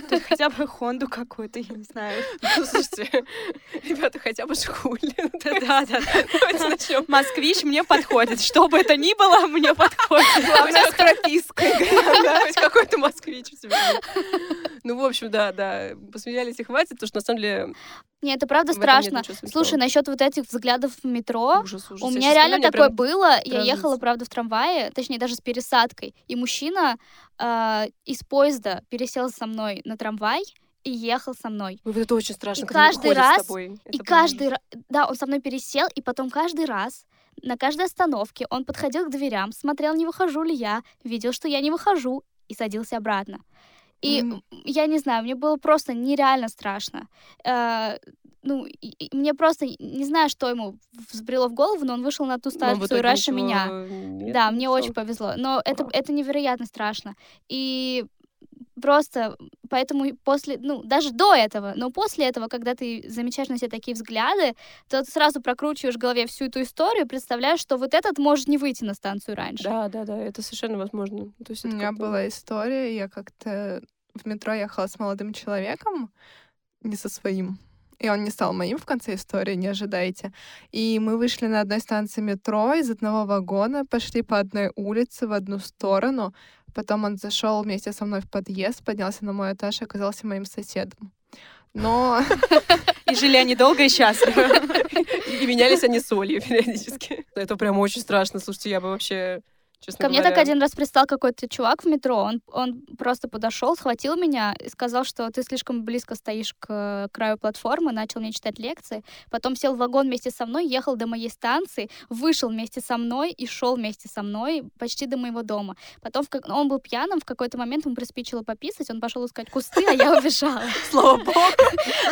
Тут хотя бы Хонду какую-то, я не знаю. Ну, слушайте, ребята, хотя бы шкули. Да-да-да. Москвич мне подходит. Что бы это ни было, мне подходит. Главное, с пропиской. Хоть какой-то москвич у тебя. Ну, в общем, да, да, посмеялись и хватит, потому что, на самом деле, Не, это правда страшно. Слушай, насчет вот этих взглядов в метро, ужас, ужас. У меня реально такое было. Я ехала, правда, в трамвае, точнее, даже с пересадкой. И мужчина э, из поезда пересел со мной на трамвай и ехал со мной. Ой, вот это очень страшно, И каждый ходят с раз- тобой. и Это прям каждый раз... Да, он со мной пересел, и потом каждый раз на каждой остановке он подходил к дверям, смотрел, не выхожу ли я, видел, что я не выхожу, и садился обратно. И М. я не знаю, мне было просто нереально страшно. Э, ну, и- и мне просто не знаю, что ему взбрело в голову, но он вышел на ту станцию раньше ничего меня. нет, Да, не мне написал. очень повезло. Но это, это невероятно страшно. И просто поэтому после, ну, даже до этого, но после этого, когда ты замечаешь на себе такие взгляды, то ты сразу прокручиваешь в голове всю эту историю, представляешь, что вот этот может не выйти на станцию раньше. Да, да, да, это совершенно возможно. То есть У меня была история, я как-то в метро ехала с молодым человеком, не со своим. И он не стал моим в конце истории, не ожидайте. И мы вышли на одной станции метро из одного вагона, пошли по одной улице в одну сторону. Потом он зашел вместе со мной в подъезд, поднялся на мой этаж и оказался моим соседом. Но И жили они долго и счастливо. И менялись они солью периодически. Это прям очень страшно. Слушайте, я бы вообще честно Ко мне говоря. так один раз пристал какой-то чувак в метро. Он, он просто подошел, схватил меня и сказал, что ты слишком близко стоишь к э, краю платформы, начал мне читать лекции. Потом сел в вагон вместе со мной, ехал до моей станции, вышел вместе со мной и шел вместе со мной почти до моего дома. Потом в он был пьяным, в какой-то момент ему приспичило пописать, он пошел искать кусты, а я убежала. Слава богу.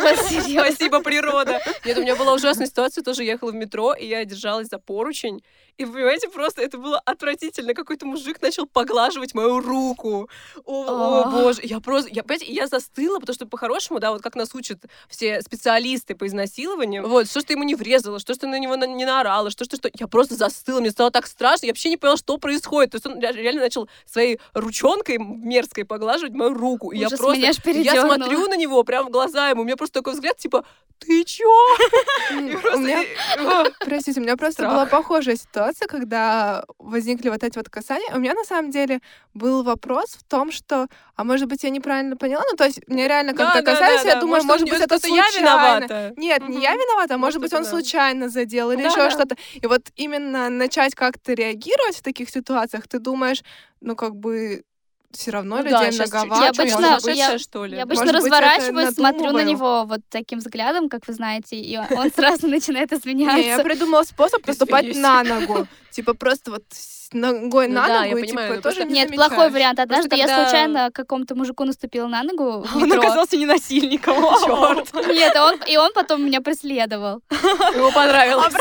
Спасибо, природа. Нет, у меня была ужасная ситуация, тоже ехала в метро, и я держалась за поручень. И, понимаете, просто это было отвратительно. Какой-то мужик начал поглаживать мою руку. О, о, А. боже. Я просто, я, понимаете, я застыла, потому что по-хорошему, да, вот как нас учат все специалисты по изнасилованию, вот, что ж ты ему не врезала, что ж ты на него на- не наорала, что что что. Я просто застыла, мне стало так страшно, я вообще не поняла, что происходит. То есть он ре- реально начал своей ручонкой мерзкой поглаживать мою руку. И я просто, я смотрю на него прям в глаза ему, у меня просто такой взгляд, типа, ты чё? Простите, у меня просто была похожая ситуация, когда возникли вот эти вот касания. У меня на самом деле был вопрос в том, что, а может быть, я неправильно поняла? Ну, то есть, мне реально как-то касались, я думаю, может быть, это случайно. Нет, не я виновата, а Может, быть, он случайно задел или Да, еще что-то. И вот именно начать как-то реагировать в таких ситуациях, ты думаешь, ну, как бы все равно Ну да, людей чуть-чуть многовато. Я обычно- быть, я- что ли? Я обычно Может быть, разворачиваюсь, смотрю на него вот таким взглядом, как вы знаете, и он- сразу начинает Не, я придумала способ наступать на ногу. Типа просто вот с ногой Ну на да, ногу, я и понимаю, типа тоже не Нет, замечаешь. плохой вариант. Однажды я когда- случайно какому-то мужику наступила на ногу в Он оказался не насильником. Чёрт. Нет, он, и он потом меня преследовал. Ему понравилось.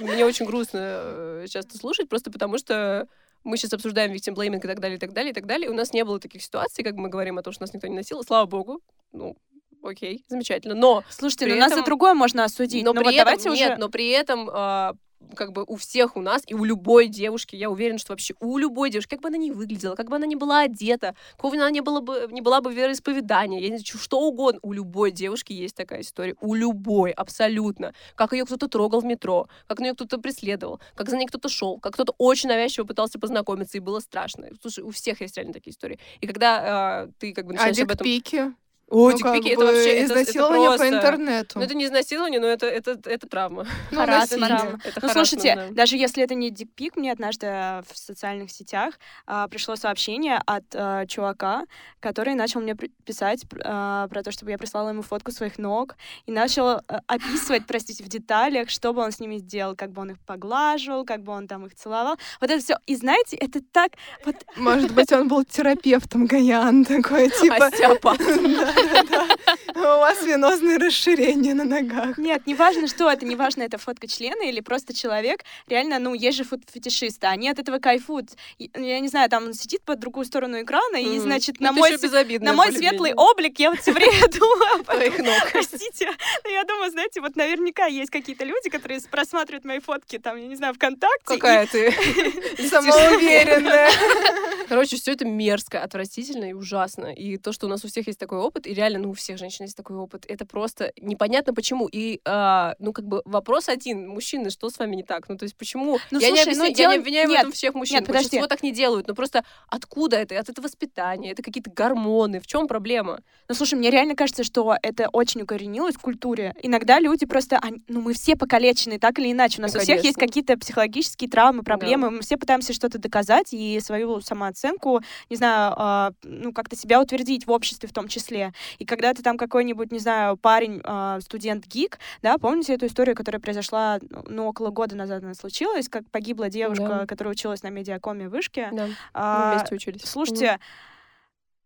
Мне очень грустно э, часто слушать, просто потому что мы сейчас обсуждаем victim blaming и так далее, и так далее, и так далее. У нас не было таких ситуаций, как мы говорим о том, что нас никто не насиловал. Слава богу. Ну, окей, замечательно. Но Слушайте, При ну нас этом- за другое можно осудить. Но Ну при вот этом, давайте нет, уже... но при этом а, как бы у всех у нас и у любой девушки, я уверена, что вообще у любой девушки, как бы она ни выглядела, как бы она ни была одета, какого она не, было бы, не была бы вероисповедания, я не знаю, что угодно, у любой девушки есть такая история, у любой, абсолютно. Как ее кто-то трогал в метро, как на нее кто-то преследовал, как за ней кто-то шел, как кто-то очень навязчиво пытался познакомиться, и было страшно. Слушай, у всех есть реально такие истории. И когда а, ты как бы А начинаешь об этом... дикпики? О, Ну, как дикпики, это бы вообще... это- это изнасилование по просто- интернету. ну, это не изнасилование, но это, это, это травма. Ну, насилие. Это Ну, слушайте, да. даже если это не дикпик, мне однажды в социальных сетях а, пришло сообщение от а, чувака, который начал мне писать а, про то, чтобы я прислала ему фотку своих ног, и начал а, описывать, простите, в деталях, что бы он с ними сделал, как бы он их поглаживал, как бы он там их целовал. Вот это все. И знаете, это так... Вот, Может быть, он был терапевтом Гаян такой, типа... Остеопат. У вас венозные расширения на ногах. Нет, неважно, что это, неважно, это фотка члена или просто человек. Реально, ну, есть же фетишисты, они от этого кайфуют. И, Я не знаю, там он сидит по другую сторону экрана, и, значит, Ну, на мой, на мой светлый облик я вот все время думаю об Твоих этом. ног. Простите, но я думаю, знаете, вот наверняка есть какие-то люди, которые просматривают мои фотки, там, я не знаю, ВКонтакте. Какая ты. Самоуверенная. Короче, все это мерзко, отвратительно и ужасно. И то, что у нас у всех есть такой опыт, и реально, ну, у всех женщин есть такой опыт, это просто непонятно почему. И, а, ну, как бы вопрос один. Мужчины, что с вами не так? Ну, то есть почему? Ну, я, не слушай, объясняю- ну, я дело- не обвиняю в нет, этом всех мужчин. нет, подожди. Большинство так не делают. Но просто откуда это? От этого воспитания? Это какие-то гормоны? В чем проблема? Ну, слушай, мне реально кажется, что это очень укоренилось в культуре. Иногда люди просто, они- ну, мы все покалечены, так или иначе. У нас Ну, у всех есть какие-то психологические травмы, проблемы. Мы все пытаемся что-то доказать и свою самооценку, не знаю, а, ну, как-то себя утвердить в обществе в том числе. И когда ты там какой-нибудь, не знаю, парень, а, студент-гик, да, помните эту историю, которая произошла, ну, около года назад она случилась, как погибла девушка, Да. которая училась на медиакоме вышке. Да, мы А, вместе учились. Слушайте,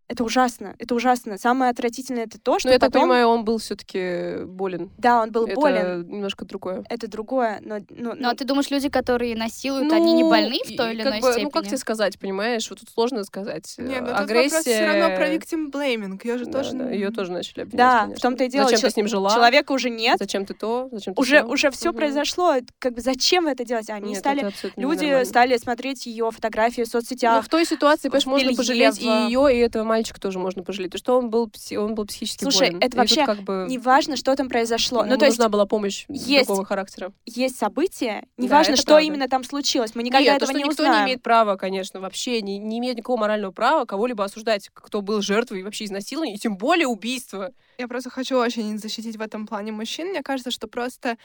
это ужасно, это ужасно. Самое отвратительное это то, что Ну, я так потом... понимаю, он был все-таки болен. Да, он был это болен. немножко другое. Это другое, но... Ну, Ну, а ну, ты думаешь, люди, которые насилуют, они не больны в той или иной бы, степени? Ну, как тебе сказать, понимаешь? Вот тут сложно сказать. Нет, ну Э, тут Агрессия... вопрос все равно про victim blaming. Ее же тоже... Ее тоже начали обвинять, Да, конечно. в том-то и дело. Зачем чел- ты с ним жила? Человека уже нет, Зачем ты то? Зачем ты уже, сё? уже все Мгм. произошло. Как бы зачем вы это делать? Они Нет, стали... Люди стали смотреть ее фотографии в Ну, соцсетях. в той ситуации, понимаешь, можно пожалеть и ее, и этого мальчика тоже можно пожалеть. Потому что он был, он был психически Слушай, болен. это И вообще как бы Неважно, что там произошло. ему Ну, то есть нужна была помощь есть другого характера. есть события, неважно, это что правда. именно там случилось. Мы никогда Нет, этого то, что не никто узнаем. не имеет права, конечно, вообще не, не имеет никакого морального права кого-либо осуждать, кто был жертвой вообще изнасилования, и тем более убийства. Я просто хочу очень защитить в этом плане мужчин. Мне кажется, что просто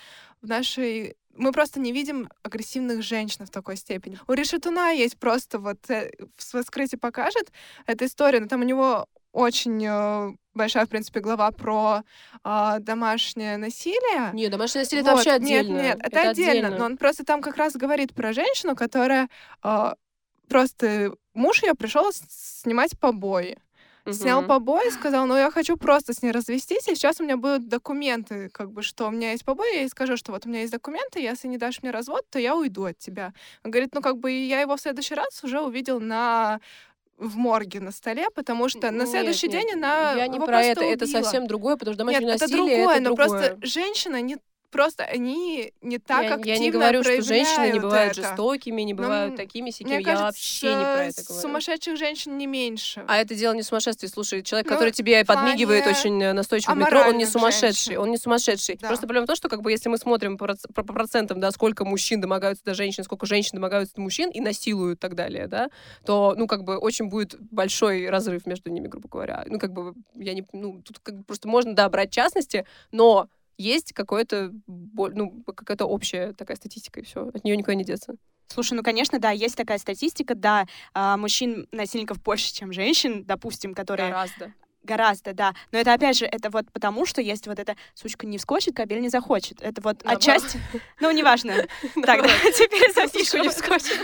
в нашей мы просто не видим агрессивных женщин в такой степени. У Решетуна есть просто вот э, в «Воскрытии покажет» эта история, но там у него очень э, большая, в принципе, глава про э, домашнее насилие. Не, домашнее насилие Вот, это вообще нет, отдельно. Нет, это, отдельно. Но он просто там как раз говорит про женщину, которая э, просто муж ее пришел снимать побои. Снял Мгм. побои, сказал, ну я хочу просто с ней развестись, и сейчас у меня будут документы, как бы, что у меня есть побои, я ей скажу, что вот у меня есть документы, если не дашь мне развод, то я уйду от тебя. Он говорит, ну как бы я его в следующий раз уже увидел на в морге на столе, потому что на Нет, следующий нет, день она Я не про это, это убила. совсем другое, потому что Нет, домашнее это насилие другое, это но другое. просто женщина не просто они не так я, активно я не говорю, что женщины не бывают это. жестокими, не Но, бывают м, такими сякими. Мне Я кажется, вообще не про это говорю. сумасшедших женщин не меньше. А это дело не сумасшествие. Слушай, человек, Ну, который тебе подмигивает очень настойчиво в метро, он не сумасшедший. женщин. Он не сумасшедший. Да. Просто проблема в том, что как бы если мы смотрим по- по процентам, да, сколько мужчин домогаются до женщин, сколько женщин домогаются до мужчин и насилуют и так далее, да, то, ну, как бы очень будет большой разрыв между ними, грубо говоря. Ну, как бы, я не... Ну, тут как бы просто можно, да, брать частности, но есть какое-то, ну, какая-то общая такая статистика, и все. От нее никуда не деться. Слушай, ну, конечно, да, есть такая статистика, да, а, мужчин-насильников больше, чем женщин, допустим, которые Гораздо. гораздо, да. Но это, опять же, это вот потому, что есть вот эта сучка не вскочит, кобель не захочет. Это вот Наоборот. отчасти... Ну, неважно. Так, теперь запишем. не вскочит.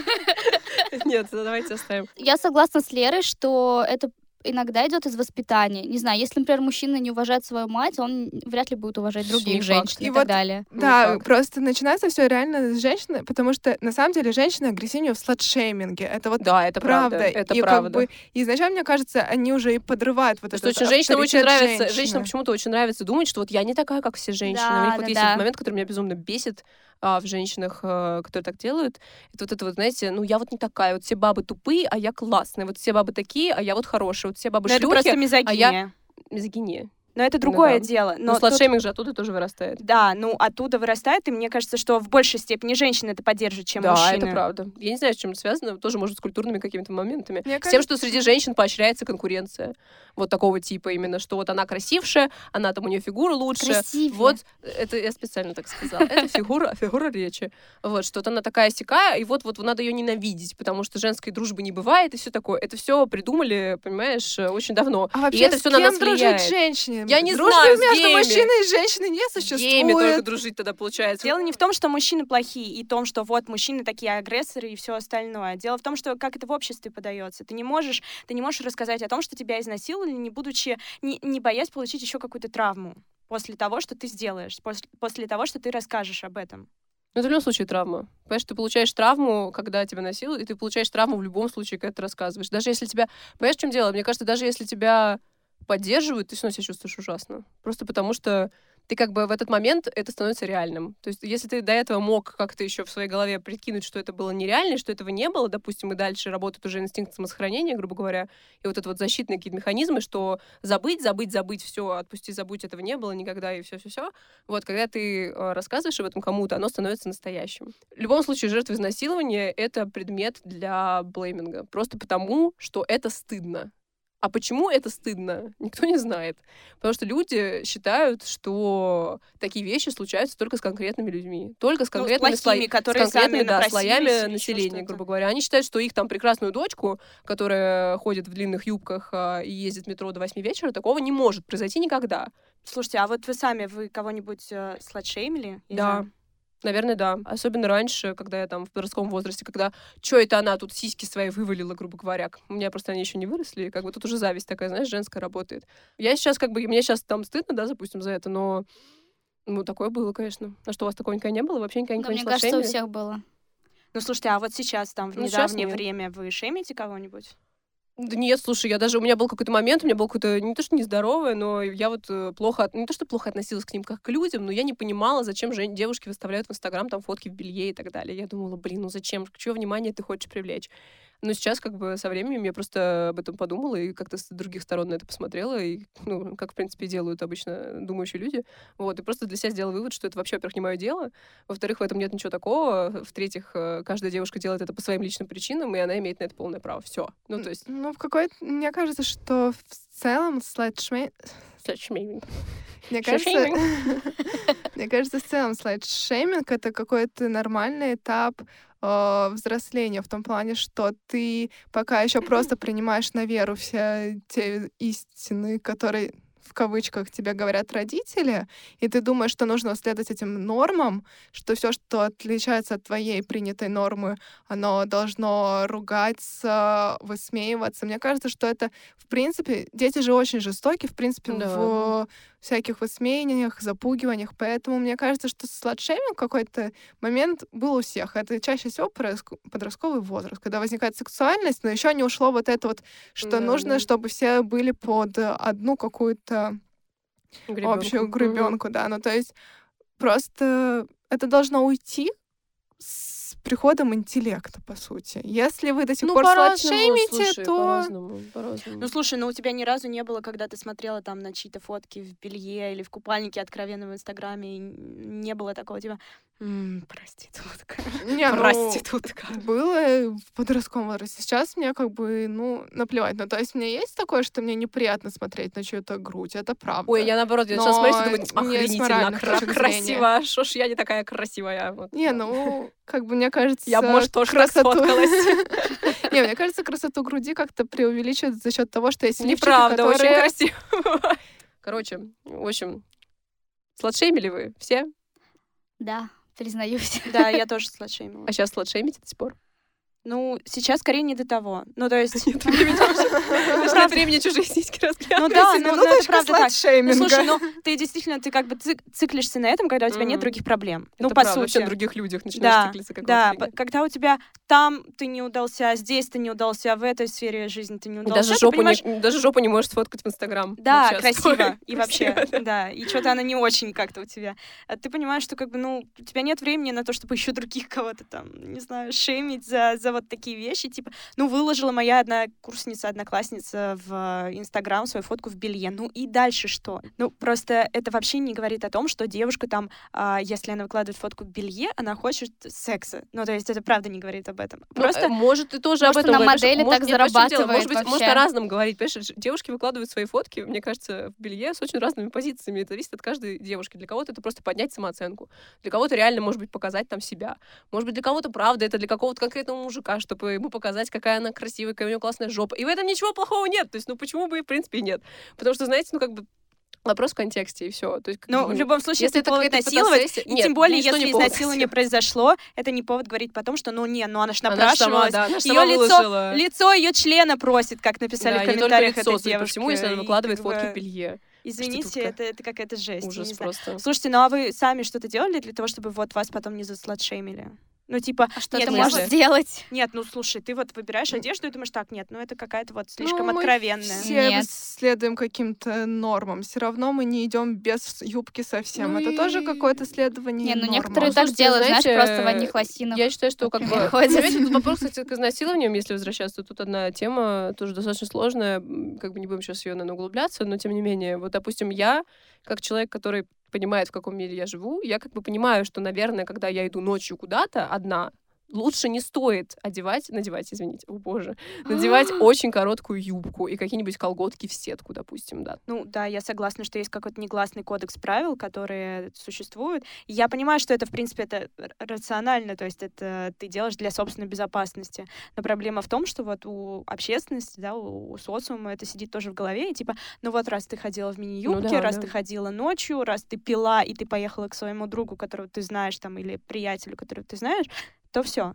Нет, давайте оставим. Я согласна с Лерой, что это иногда идет из воспитания. Не знаю, если, например, мужчина не уважает свою мать, он вряд ли будет уважать Не других факт. женщин и, И так вот далее. Не Да, просто начинается все реально с женщины, потому что на самом деле женщины агрессивнее в сладшейминге. Это вот Да, это правда. правда. Это и правда. как бы изначально, мне кажется, они уже и подрывают вот что очень женщинам очень нравится, женщины. женщинам почему-то очень нравится думать, что вот я не такая, как все женщины. Да, У них вот да, есть да. этот момент, который меня безумно бесит а, в женщинах, а, которые так делают. Это вот это вот, знаете, ну я вот не такая, вот все бабы тупые, а я классная, вот все бабы такие, а я вот хорошая, вот все бабы Но это просто шлюхи, мизогиния. мизогиния. Но это другое да. дело. Но тут- сладшейминг же оттуда тоже вырастает. Да, ну оттуда вырастает, и мне кажется, что в большей степени женщины это поддерживают, чем да, мужчины. это правда. Я не знаю, с чем это связано, тоже, может, с культурными какими-то моментами. Мне С тем, кажется, что среди женщин поощряется конкуренция. Вот такого типа именно, что вот она красившая, она там, у нее фигура лучше. Красивее. Вот, это я специально так сказала. Это фигура, фигура речи. Вот, что вот она такая сякая, и вот, вот надо ее ненавидеть, потому что женской дружбы не бывает, и все такое. Это все придумали, понимаешь, очень давно. а вообще и это все на нас влияет. женщине? Я не Дружбы знаю, с между мужчиной и женщиной не С геями только существует. дружить тогда получается. Дело не в том, что мужчины плохие, и в том, что вот мужчины такие агрессоры и все остальное. Дело в том, что как это в обществе подается. Ты не можешь, ты не можешь рассказать о том, что тебя изнасиловали, не будучи, не, не боясь получить еще какую-то травму после того, что ты сделаешь, после, после того, что ты расскажешь об этом. Ну, это в любом случае травма. Понимаешь, ты получаешь травму, когда тебя насилуют, и ты получаешь травму в любом случае, когда ты рассказываешь. Даже если тебя... Понимаешь, в чем дело? Мне кажется, даже если тебя поддерживают, ты все равно себя чувствуешь ужасно. Просто потому что ты как бы в этот момент это становится реальным. То есть если ты до этого мог как-то еще в своей голове прикинуть, что это было нереально, что этого не было, допустим, и дальше работает уже инстинкт самосохранения, грубо говоря, и вот это вот защитные какие-то механизмы, что забыть, забыть, забыть, все, отпусти, забудь, этого не было никогда, и все-все-все. Вот, когда ты э, рассказываешь об этом кому-то, оно становится настоящим. В любом случае, жертва изнасилования — это предмет для блейминга. Просто потому, что это стыдно. А почему это стыдно, никто не знает. Потому что люди считают, что такие вещи случаются только с конкретными людьми. Только с Ну, с конкретными, плохими, слои- которые с конкретными да, или слоями населения, грубо говоря. Они считают, что их там прекрасную дочку, которая ходит в длинных юбках а, и ездит в метро до 8 вечера, такого не может произойти никогда. Слушайте, а вот вы сами, вы кого-нибудь э, сладшеймили? Да. знаю. Наверное, да. Особенно раньше, когда я там в подростковом возрасте, когда что это она тут сиськи свои вывалила, грубо говоря. У меня просто они еще не выросли, и как бы тут уже зависть такая, знаешь, женская работает. Я сейчас как бы, мне сейчас там стыдно, да, допустим, за это, но ну, такое было, конечно. А что, у вас такого никогда не было? Вообще никогда Да, не мне кажется, у всех было. Ну, слушайте, а вот сейчас, там, в Ну, недавнее время вы шеймите кого-нибудь? Да нет, слушай, я даже, у меня был какой-то момент, у меня был какой-то, не то что нездоровый, но я вот э, плохо, не то что плохо относилась к ним как к людям, но я не понимала, зачем же девушки выставляют в Инстаграм там фотки в белье и так далее. Я думала, блин, ну зачем, чье внимание ты хочешь привлечь? Но сейчас как бы со временем я просто об этом подумала и как-то с других сторон на это посмотрела, и, ну, как, в принципе, делают обычно думающие люди. Вот, и просто для себя сделала вывод, что это вообще, во-первых, не мое дело, во-вторых, в этом нет ничего такого, в-третьих, э, каждая девушка делает это по своим личным причинам, и она имеет на это полное право. Все. Ну, то есть, Ну, в какой-то... Мне кажется, что в целом сладшейминг... Сладшейминг. Мне кажется, мне кажется, в целом слайд-шейминг — это какой-то нормальный этап э, взросления в том плане, что ты пока еще просто принимаешь на веру все те истины, которые в кавычках тебе говорят родители, и ты думаешь, что нужно следовать этим нормам, что все, что отличается от твоей принятой нормы, оно должно ругаться, высмеиваться. Мне кажется, что это, в принципе, дети же очень жестоки, в принципе, Да. в всяких высмеяниях, запугиваниях, поэтому мне кажется, что сладшейминг в какой-то момент был у всех. Это чаще всего подростк- подростковый возраст, когда возникает сексуальность, но еще не ушло вот это вот, что Да, нужно, да. чтобы все были под одну какую-то общую гребенку, да. Ну, то есть просто это должно уйти с приходом интеллекта, по сути. Если вы до сих Ну, пор сладшеймите, то... по-разному, по-разному. Ну, слушай, ну у тебя ни разу не было, когда ты смотрела там на чьи-то фотки в белье или в купальнике откровенно в Инстаграме, и не было такого типа «М, проститутка, Не, ну, проститутка. было в подростковом возрасте. Сейчас мне как бы, ну, наплевать. Ну, то есть мне есть такое, что мне неприятно смотреть на чью-то грудь, это правда. Ой, я наоборот, я Но сейчас смотрю, и думаю, с охренительно, кра- красиво, что ж я не такая красивая. Вот. Не, ну, как бы мне кажется... Я может, тоже так сфоткалась. Не, мне кажется, красоту груди как-то преувеличивают за счет того, что есть лифчики, Неправда, очень красиво. Короче, в общем, сладшеймили вы все? Да, признаюсь. Да, я тоже сладшеймила. А сейчас сладшеймите до сих пор? Ну, сейчас скорее не до того. Ну, то есть... Нет времени вообще. Чужие сиськи Ну разглядывать. да, ну, ну, это правда так. Ну, слушай, ну ты действительно, ты как бы цик- циклишься на этом, когда у тебя нет других проблем. Ну, по вообще сути. на других людях начинаешь циклиться Да, вообще. когда у тебя там ты не удался, а здесь ты не удался, а в этой сфере жизни ты не удался, Даже жопу, не, можешь сфоткать в Инстаграм. Да, красиво. И вообще, да. И что-то она не очень как-то у тебя. А ты понимаешь, что как бы, ну, у тебя нет времени на то, чтобы еще других кого-то там, не знаю, шеймить за вот такие вещи. Типа, ну, выложила моя одна курсница, одноклассница в э, Инстаграм свою фотку в белье. Ну и дальше что? Ну, просто это вообще не говорит о том, что девушка там, а, если она выкладывает фотку в белье, она хочет секса. Ну, то есть это правда не говорит об этом. Ну, Просто э, может, ты тоже Может, об этом она говоришь. модели Может, так нет, зарабатывает Может быть, может вообще. о разном говорить. Понимаешь, девушки выкладывают свои фотки, мне кажется, в белье с очень разными позициями. Это зависит от каждой девушки. Для кого-то это просто поднять самооценку. Для кого-то реально, может быть, показать там себя. Может быть, для кого-то правда это для какого-то конкретного мужика, чтобы ему показать, какая она красивая, какая у него классная жопа. И в этом ничего плохого нет. То есть, ну почему бы и в принципе нет? Потому что, знаете, ну как бы вопрос в контексте, и все. То есть, как Ну, в любом случае, если это это повод насиловать. фотосессия- Нет, тем более, если не изнасилование произошло, это не повод говорить потом, что ну не, ну она ж Она ж напрашивалась. сама, да, она ж Её сама лицо, выложила. лицо ее члена просит, как написали Да, в комментариях лицо, этой девушки. всему, если она выкладывает фотки в белье. Извините, это, это какая-то жесть. Ужас просто. Слушайте, ну а вы сами что-то делали для того, чтобы вот вас потом не засладшеймили? Ну, типа, А что нет, ты ну, можешь сделать? Нет, ну слушай, ты вот выбираешь одежду и думаешь, так, нет, ну это какая-то вот слишком Ну, мы откровенная. Все Нет. следуем каким-то нормам. Все равно мы не идем без юбки совсем. Ну Это тоже и- какое-то следование Не, ну нормам. некоторые Ну, так слушайте, делают, знаешь, знаете, просто в одних лосинах. Я считаю, что как бы... Понимаете, тут вопрос, кстати, к изнасилованиям, если возвращаться, тут одна тема тоже достаточно сложная, как бы не будем сейчас ее, наверное, углубляться, но тем не менее, вот, допустим, я, как человек, который понимает, в каком мире я живу, я как бы понимаю, что, наверное, когда я иду ночью куда-то одна, лучше не стоит одевать, надевать, извините, о боже, надевать очень короткую юбку и какие-нибудь колготки в сетку, допустим, да. Ну да, я согласна, что есть какой-то негласный кодекс правил, которые существуют. Я понимаю, что это, в принципе, это рационально, то есть это ты делаешь для собственной безопасности. Но проблема в том, что вот у общественности, да, у, у социума это сидит тоже в голове, и типа, ну вот раз ты ходила в мини-юбке, Ну да, раз да. ты ходила ночью, раз ты пила, и ты поехала к своему другу, которого ты знаешь, там, или приятелю, которого ты знаешь, то все.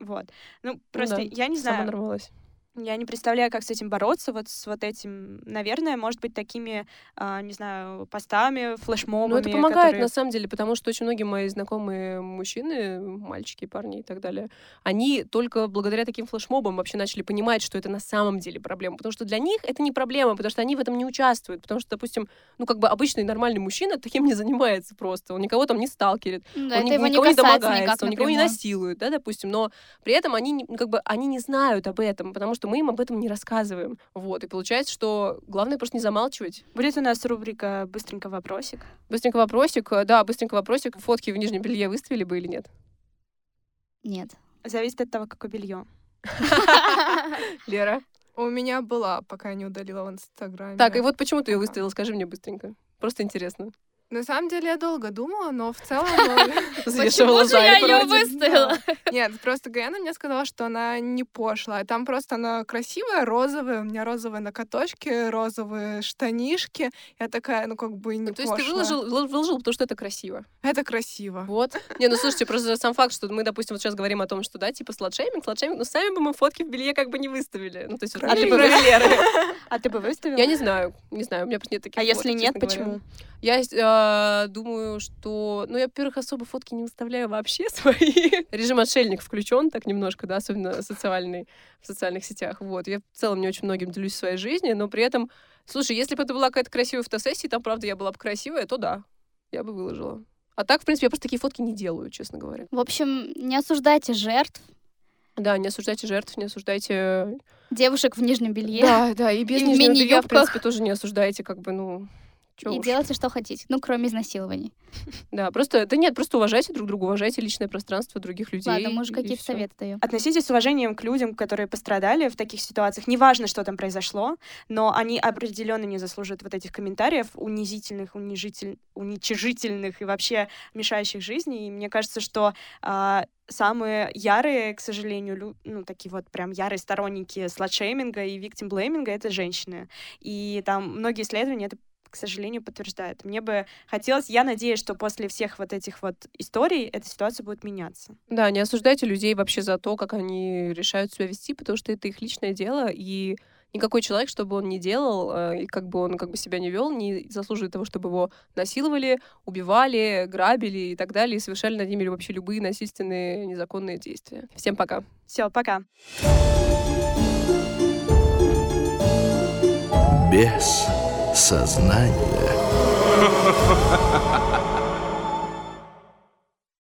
Вот. Ну, просто да, я не Сама знаю. нарвалась. Я не представляю, как с этим бороться, вот с вот этим, наверное, может быть, такими, а, не знаю, постами, флешмобами. Ну, это помогает, которые- на самом деле, потому что очень многие мои знакомые мужчины, мальчики, парни и так далее, они только благодаря таким флешмобам вообще начали понимать, что это на самом деле проблема. Потому что для них это не проблема, потому что они в этом не участвуют. Потому что, допустим, ну, как бы обычный нормальный мужчина таким не занимается просто. Он никого там не сталкерит, да, он ни- его не никого не касается домогается, никак он никого не насилует, да, допустим. Но при этом они, не- ну, как бы, они не знают об этом, потому что мы им об этом не рассказываем. Вот. И получается, что главное просто не замалчивать. Будет у нас рубрика «Быстренько вопросик». Быстренько вопросик. э, Да, быстренько вопросик. Фотки в нижнем белье выставили бы или нет? Нет. Зависит от того, какое белье. Лера. У меня была, пока я не удалила в Инстаграме. Так, и вот почему ты ее выставила? Скажи мне быстренько. Просто интересно. На самом деле я долго думала, но в целом... ну, Почему же я против. выставила? Нет, просто Гаяна мне сказала, что она не пошлая. Там просто она красивая, розовая. У меня розовые накаточки, розовые штанишки. Я такая, ну как бы не То есть ты выложил, выл- выложил, потому что это красиво. Это красиво. Вот. Не, ну слушайте, просто сам факт, что мы, допустим, вот сейчас говорим о том, что, да, типа сладшейминг, сладшейминг, но сами бы мы фотки в белье как бы не выставили. Ну, то есть А ты бы Леры. А ты бы выставила? Я не знаю, не знаю, у меня просто нет таких А если нет, почему? Я э, думаю, что... Ну, я, во-первых, особо фотки не выставляю вообще свои. Режим отшельник включен так немножко, да, особенно социальный, в социальных сетях. Вот. Я в целом не очень многим делюсь своей жизни, но при этом... Слушай, если бы это была какая-то красивая фотосессия, там, правда, я была бы красивая, то да, я бы выложила. А так, в принципе, я просто такие фотки не делаю, честно говоря. В общем, не осуждайте жертв, Да, не осуждайте жертв, не осуждайте... девушек в нижнем белье. Да, да, и без И нижнего белья, в принципе, тоже не осуждайте, как бы, ну... чё И уж. делайте, что хотите. Ну, кроме изнасилований. Да, просто... Да нет, просто уважайте друг друга, уважайте личное пространство других людей. Ладно, мы уже и какие-то всё. советы даем. Относитесь с уважением к людям, которые пострадали в таких ситуациях. Неважно, что там произошло, но они определенно не заслуживают вот этих комментариев унизительных, унижитель... уничижительных и вообще мешающих жизни. И мне кажется, что а, самые ярые, к сожалению, лю- ну, такие вот прям ярые сторонники сладшейминга и виктимблейминга — это женщины. И там многие исследования это к сожалению, подтверждают. Мне бы хотелось, я надеюсь, что после всех вот этих вот историй эта ситуация будет меняться. Да, не осуждайте людей вообще за то, как они решают себя вести, потому что это их личное дело, и никакой человек, что бы он ни делал, э, и как бы он как бы себя не вел, не заслуживает того, чтобы его насиловали, убивали, грабили и так далее, и совершали над ними вообще любые насильственные незаконные действия. Всем пока. Все, пока. Без сознания.